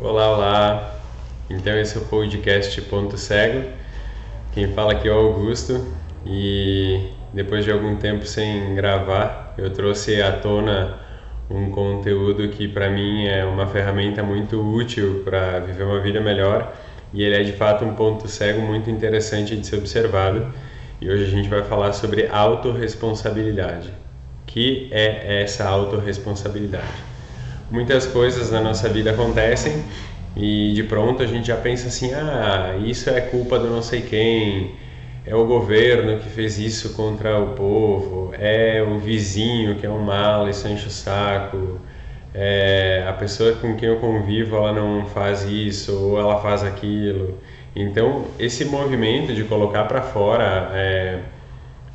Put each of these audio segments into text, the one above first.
Olá, olá. Então esse é o podcast Ponto Cego. Quem fala aqui é o Augusto e depois de algum tempo sem gravar, eu trouxe à tona um conteúdo que para mim é uma ferramenta muito útil para viver uma vida melhor e ele é de fato um ponto cego muito interessante de ser observado. E hoje a gente vai falar sobre autorresponsabilidade. Que é essa autorresponsabilidade? Muitas coisas na nossa vida acontecem e de pronto a gente já pensa assim: ah, isso é culpa do não sei quem, é o governo que fez isso contra o povo, é o vizinho que é um mal, isso enche o saco, é a pessoa com quem eu convivo ela não faz isso ou ela faz aquilo. Então, esse movimento de colocar para fora é,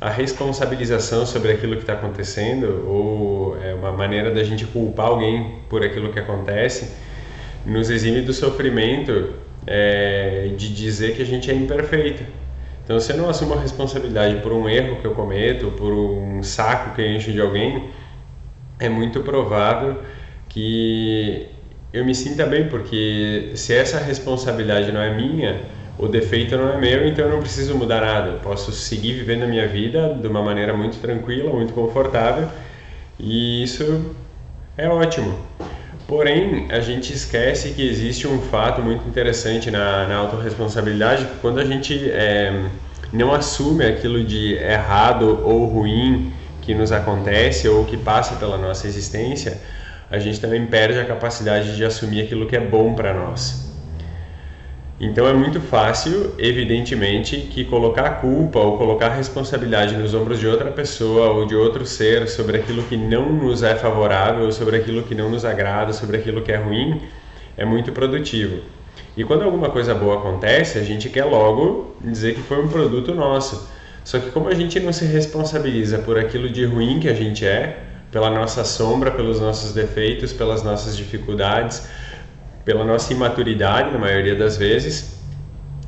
a responsabilização sobre aquilo que está acontecendo ou é uma maneira da gente culpar alguém por aquilo que acontece nos exime do sofrimento é, de dizer que a gente é imperfeito. Então, se eu não assumo a responsabilidade por um erro que eu cometo, por um saco que enche de alguém, é muito provável que eu me sinta bem, porque se essa responsabilidade não é minha, o defeito não é meu, então eu não preciso mudar nada. Eu posso seguir vivendo a minha vida de uma maneira muito tranquila, muito confortável, e isso é ótimo. Porém, a gente esquece que existe um fato muito interessante na, na autorresponsabilidade, que quando a gente é, não assume aquilo de errado ou ruim que nos acontece ou que passa pela nossa existência, a gente também perde a capacidade de assumir aquilo que é bom para nós. Então é muito fácil, evidentemente, que colocar a culpa ou colocar a responsabilidade nos ombros de outra pessoa ou de outro ser sobre aquilo que não nos é favorável, sobre aquilo que não nos agrada, sobre aquilo que é ruim, é muito produtivo. E quando alguma coisa boa acontece, a gente quer logo dizer que foi um produto nosso. Só que como a gente não se responsabiliza por aquilo de ruim que a gente é, pela nossa sombra, pelos nossos defeitos, pelas nossas dificuldades, pela nossa imaturidade, na maioria das vezes,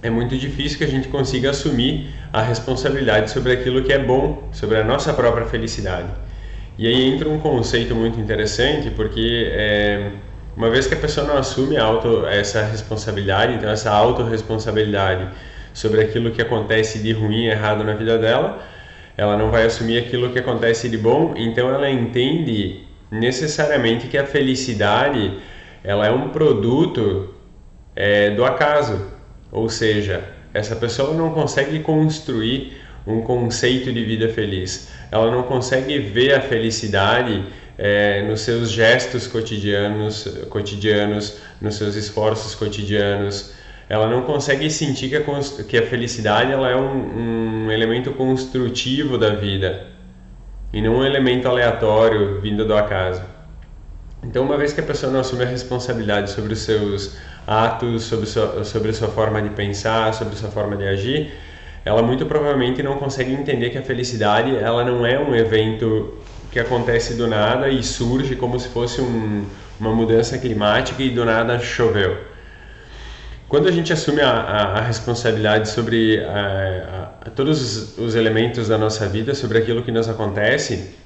é muito difícil que a gente consiga assumir a responsabilidade sobre aquilo que é bom, sobre a nossa própria felicidade. E aí entra um conceito muito interessante, porque é, uma vez que a pessoa não assume auto, essa responsabilidade, então essa autorresponsabilidade sobre aquilo que acontece de ruim e errado na vida dela, ela não vai assumir aquilo que acontece de bom, então ela entende necessariamente que a felicidade ela é um produto é, do acaso, ou seja, essa pessoa não consegue construir um conceito de vida feliz, ela não consegue ver a felicidade é, nos seus gestos cotidianos, cotidianos, nos seus esforços cotidianos, ela não consegue sentir que a, que a felicidade ela é um, um elemento construtivo da vida e não um elemento aleatório vindo do acaso. Então, uma vez que a pessoa não assume a responsabilidade sobre os seus atos, sobre, sua, sobre a sua forma de pensar, sobre a sua forma de agir, ela muito provavelmente não consegue entender que a felicidade ela não é um evento que acontece do nada e surge como se fosse um, uma mudança climática e do nada choveu. Quando a gente assume a, a, a responsabilidade sobre a, todos os elementos da nossa vida, sobre aquilo que nos acontece,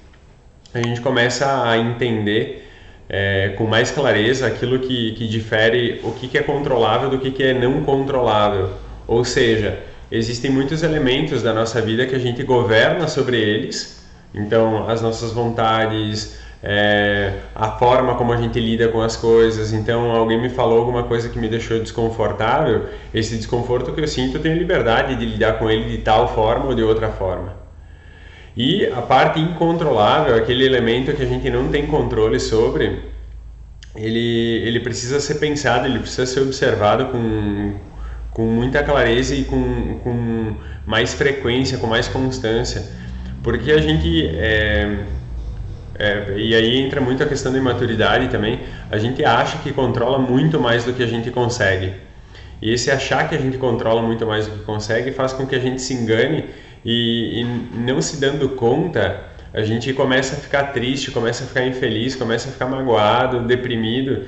a gente começa a entender é, com mais clareza aquilo que, que difere o que, que é controlável do que, que é não controlável. Ou seja, existem muitos elementos da nossa vida que a gente governa sobre eles, então as nossas vontades, é, a forma como a gente lida com as coisas. Então, alguém me falou alguma coisa que me deixou desconfortável, esse desconforto que eu sinto, eu tenho liberdade de lidar com ele de tal forma ou de outra forma. E a parte incontrolável, aquele elemento que a gente não tem controle sobre, ele, ele precisa ser pensado, ele precisa ser observado com, com muita clareza e com, com mais frequência, com mais constância. Porque a gente. É, é, e aí entra muito a questão da imaturidade também. A gente acha que controla muito mais do que a gente consegue. E esse achar que a gente controla muito mais do que consegue faz com que a gente se engane e, e não se dando conta, a gente começa a ficar triste, começa a ficar infeliz, começa a ficar magoado, deprimido,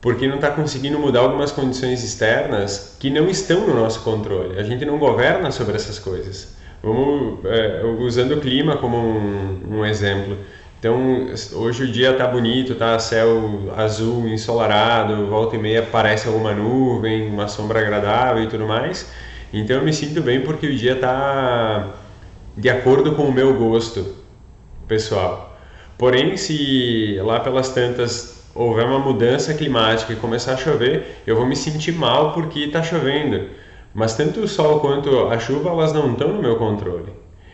porque não está conseguindo mudar algumas condições externas que não estão no nosso controle. A gente não governa sobre essas coisas. Vamos é, usando o clima como um, um exemplo. Então, hoje o dia tá bonito, tá céu azul, ensolarado, volta e meia aparece alguma nuvem, uma sombra agradável e tudo mais. Então eu me sinto bem porque o dia tá de acordo com o meu gosto pessoal. Porém, se lá pelas tantas houver uma mudança climática e começar a chover, eu vou me sentir mal porque está chovendo. Mas tanto o sol quanto a chuva, elas não estão no meu controle.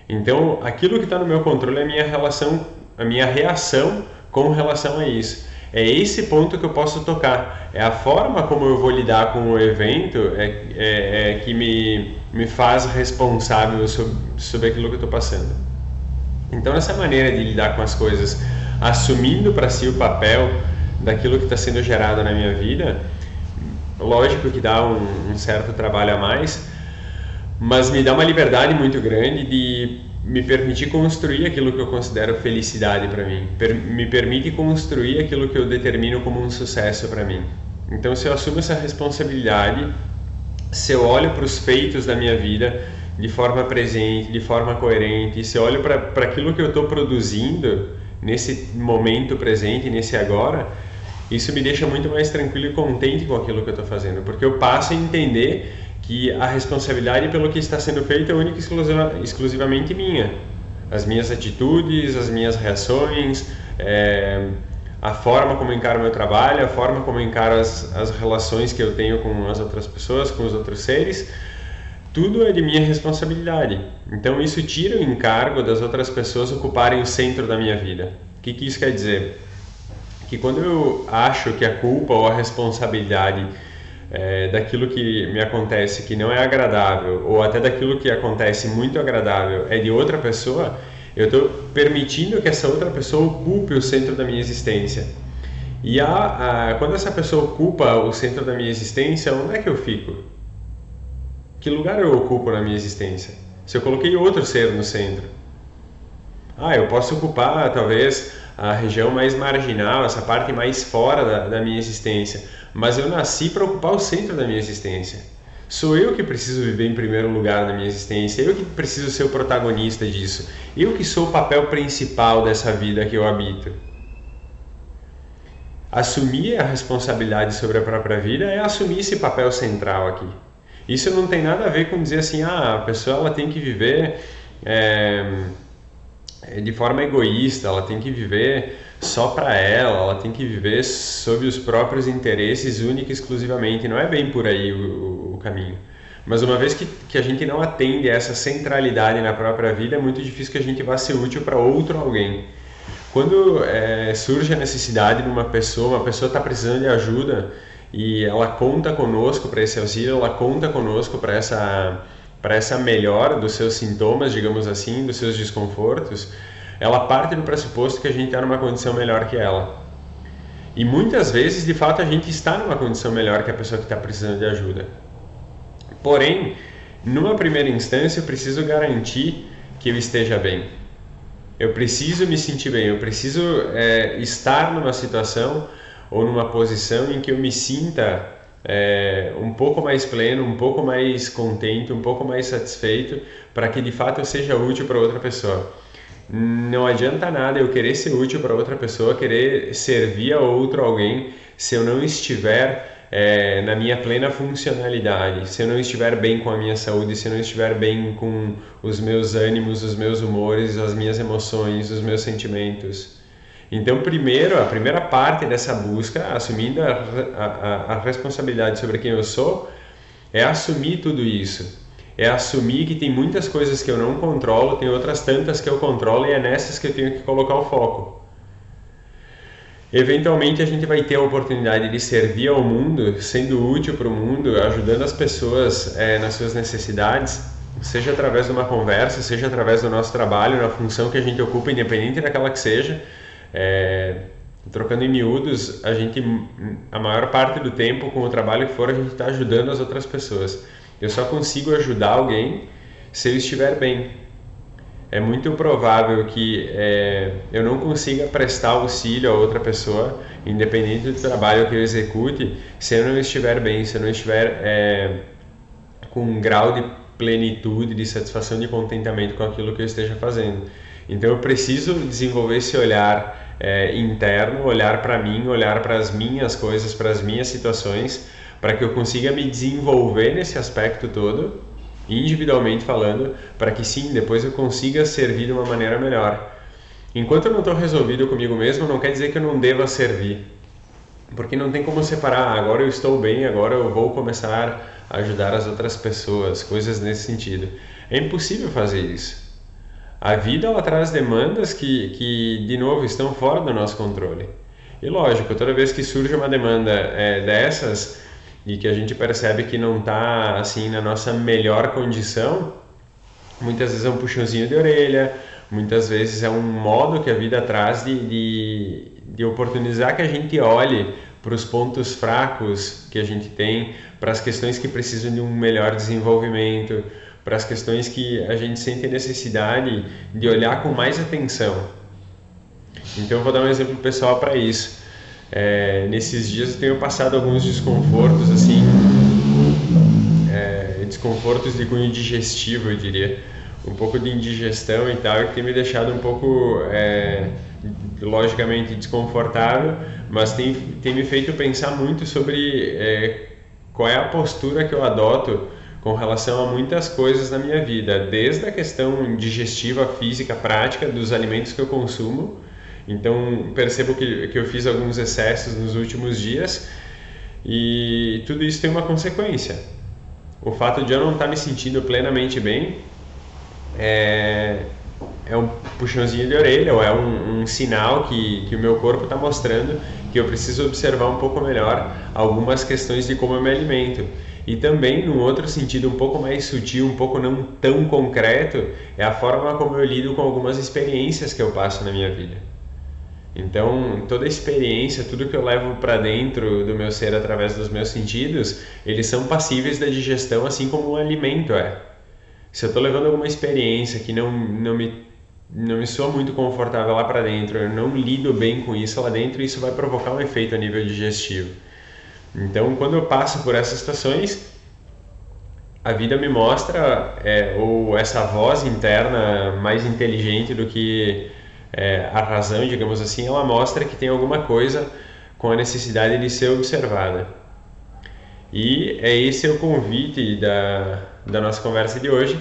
Então, aquilo que está no meu controle é a minha relação a minha reação com relação a isso. É esse ponto que eu posso tocar. É a forma como eu vou lidar com o evento é, é, é que me, me faz responsável sobre, sobre aquilo que eu estou passando. Então, essa maneira de lidar com as coisas, assumindo para si o papel daquilo que está sendo gerado na minha vida, lógico que dá um, um certo trabalho a mais, mas me dá uma liberdade muito grande de me permitir construir aquilo que eu considero felicidade para mim, per me permite construir aquilo que eu determino como um sucesso para mim. Então, se eu assumo essa responsabilidade, se eu olho para os feitos da minha vida de forma presente, de forma coerente, se eu olho para aquilo que eu estou produzindo nesse momento presente, nesse agora, isso me deixa muito mais tranquilo e contente com aquilo que eu estou fazendo, porque eu passo a entender que a responsabilidade pelo que está sendo feito é única e exclusivamente minha. As minhas atitudes, as minhas reações, é, a forma como encaro meu trabalho, a forma como encaro as, as relações que eu tenho com as outras pessoas, com os outros seres, tudo é de minha responsabilidade. Então isso tira o encargo das outras pessoas ocuparem o centro da minha vida. O que, que isso quer dizer? Que quando eu acho que a culpa ou a responsabilidade é, daquilo que me acontece que não é agradável, ou até daquilo que acontece muito agradável é de outra pessoa, eu estou permitindo que essa outra pessoa ocupe o centro da minha existência. E a, a, quando essa pessoa ocupa o centro da minha existência, onde é que eu fico? Que lugar eu ocupo na minha existência? Se eu coloquei outro ser no centro. Ah, eu posso ocupar talvez a região mais marginal, essa parte mais fora da, da minha existência mas eu nasci para ocupar o centro da minha existência. Sou eu que preciso viver em primeiro lugar na minha existência, eu que preciso ser o protagonista disso, eu que sou o papel principal dessa vida que eu habito. Assumir a responsabilidade sobre a própria vida é assumir esse papel central aqui. Isso não tem nada a ver com dizer assim, ah, a pessoa ela tem que viver é, de forma egoísta, ela tem que viver só para ela, ela tem que viver sob os próprios interesses única e exclusivamente. Não é bem por aí o, o caminho. Mas uma vez que, que a gente não atende a essa centralidade na própria vida, é muito difícil que a gente vá ser útil para outro alguém. Quando é, surge a necessidade de uma pessoa, uma pessoa está precisando de ajuda e ela conta conosco para esse auxílio, ela conta conosco para essa para essa melhora dos seus sintomas, digamos assim, dos seus desconfortos, ela parte do pressuposto que a gente está numa condição melhor que ela. E muitas vezes, de fato, a gente está numa condição melhor que a pessoa que está precisando de ajuda. Porém, numa primeira instância, eu preciso garantir que eu esteja bem. Eu preciso me sentir bem, eu preciso é, estar numa situação ou numa posição em que eu me sinta é, um pouco mais pleno, um pouco mais contente, um pouco mais satisfeito, para que de fato eu seja útil para outra pessoa não adianta nada eu querer ser útil para outra pessoa, querer servir a outro alguém, se eu não estiver é, na minha plena funcionalidade, se eu não estiver bem com a minha saúde, se eu não estiver bem com os meus ânimos, os meus humores, as minhas emoções, os meus sentimentos. Então, primeiro, a primeira parte dessa busca, assumindo a, a, a responsabilidade sobre quem eu sou, é assumir tudo isso é assumir que tem muitas coisas que eu não controlo, tem outras tantas que eu controlo e é nessas que eu tenho que colocar o foco. Eventualmente a gente vai ter a oportunidade de servir ao mundo, sendo útil para o mundo, ajudando as pessoas é, nas suas necessidades, seja através de uma conversa, seja através do nosso trabalho, na função que a gente ocupa, independente daquela que seja. É, trocando em miúdos, a gente, a maior parte do tempo, com o trabalho que for, a gente está ajudando as outras pessoas. Eu só consigo ajudar alguém se eu estiver bem. É muito provável que é, eu não consiga prestar auxílio a outra pessoa, independente do trabalho que eu execute, se eu não estiver bem, se eu não estiver é, com um grau de plenitude, de satisfação, de contentamento com aquilo que eu esteja fazendo. Então eu preciso desenvolver esse olhar é, interno, olhar para mim, olhar para as minhas coisas, para as minhas situações, para que eu consiga me desenvolver nesse aspecto todo, individualmente falando, para que sim, depois eu consiga servir de uma maneira melhor. Enquanto eu não estou resolvido comigo mesmo, não quer dizer que eu não deva servir. Porque não tem como separar, ah, agora eu estou bem, agora eu vou começar a ajudar as outras pessoas, coisas nesse sentido. É impossível fazer isso. A vida ela traz demandas que, que, de novo, estão fora do nosso controle. E lógico, toda vez que surge uma demanda é, dessas e que a gente percebe que não está assim na nossa melhor condição, muitas vezes é um puxãozinho de orelha, muitas vezes é um modo que a vida traz de, de, de oportunizar que a gente olhe para os pontos fracos que a gente tem, para as questões que precisam de um melhor desenvolvimento, para as questões que a gente sente necessidade de olhar com mais atenção. Então, eu vou dar um exemplo pessoal para isso. É, nesses dias eu tenho passado alguns desconfortos, assim, é, desconfortos de cunho digestivo, eu diria um pouco de indigestão e tal, que tem me deixado um pouco, é, logicamente, desconfortável, mas tem, tem me feito pensar muito sobre é, qual é a postura que eu adoto com relação a muitas coisas na minha vida, desde a questão digestiva, física, prática dos alimentos que eu consumo. Então, percebo que, que eu fiz alguns excessos nos últimos dias e tudo isso tem uma consequência. O fato de eu não estar me sentindo plenamente bem é, é um puxãozinho de orelha ou é um, um sinal que, que o meu corpo está mostrando que eu preciso observar um pouco melhor algumas questões de como eu me alimento. E também, num outro sentido um pouco mais sutil, um pouco não tão concreto, é a forma como eu lido com algumas experiências que eu passo na minha vida. Então, toda experiência, tudo que eu levo para dentro do meu ser através dos meus sentidos, eles são passíveis da digestão, assim como um alimento é se eu estou levando alguma experiência que não, não, me, não me soa muito confortável lá para dentro, eu não lido bem com isso lá dentro, isso vai provocar um efeito a nível digestivo. Então, quando eu passo por essas situações, a vida me mostra, é, ou essa voz interna mais inteligente do que é, a razão, digamos assim, ela mostra que tem alguma coisa com a necessidade de ser observada. E é esse o convite da, da nossa conversa de hoje,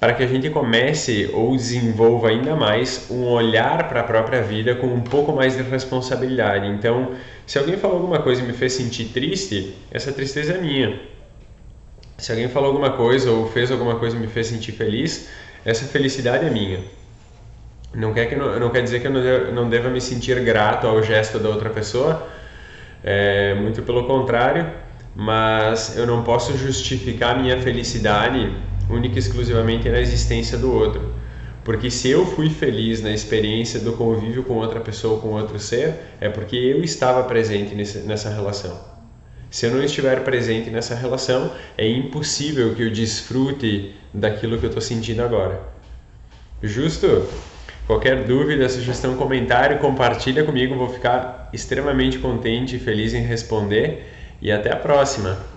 para que a gente comece ou desenvolva ainda mais um olhar para a própria vida com um pouco mais de responsabilidade. Então, se alguém falou alguma coisa e me fez sentir triste, essa tristeza é minha. Se alguém falou alguma coisa ou fez alguma coisa e me fez sentir feliz, essa felicidade é minha. Não quer, que não, não quer dizer que eu não não deva me sentir grato ao gesto da outra pessoa, é, muito pelo contrário mas eu não posso justificar minha felicidade única e exclusivamente na existência do outro. Porque se eu fui feliz na experiência do convívio com outra pessoa, com outro ser, é porque eu estava presente nessa relação. Se eu não estiver presente nessa relação, é impossível que eu desfrute daquilo que eu estou sentindo agora. Justo? Qualquer dúvida, sugestão, comentário, compartilha comigo, vou ficar extremamente contente e feliz em responder e até a próxima!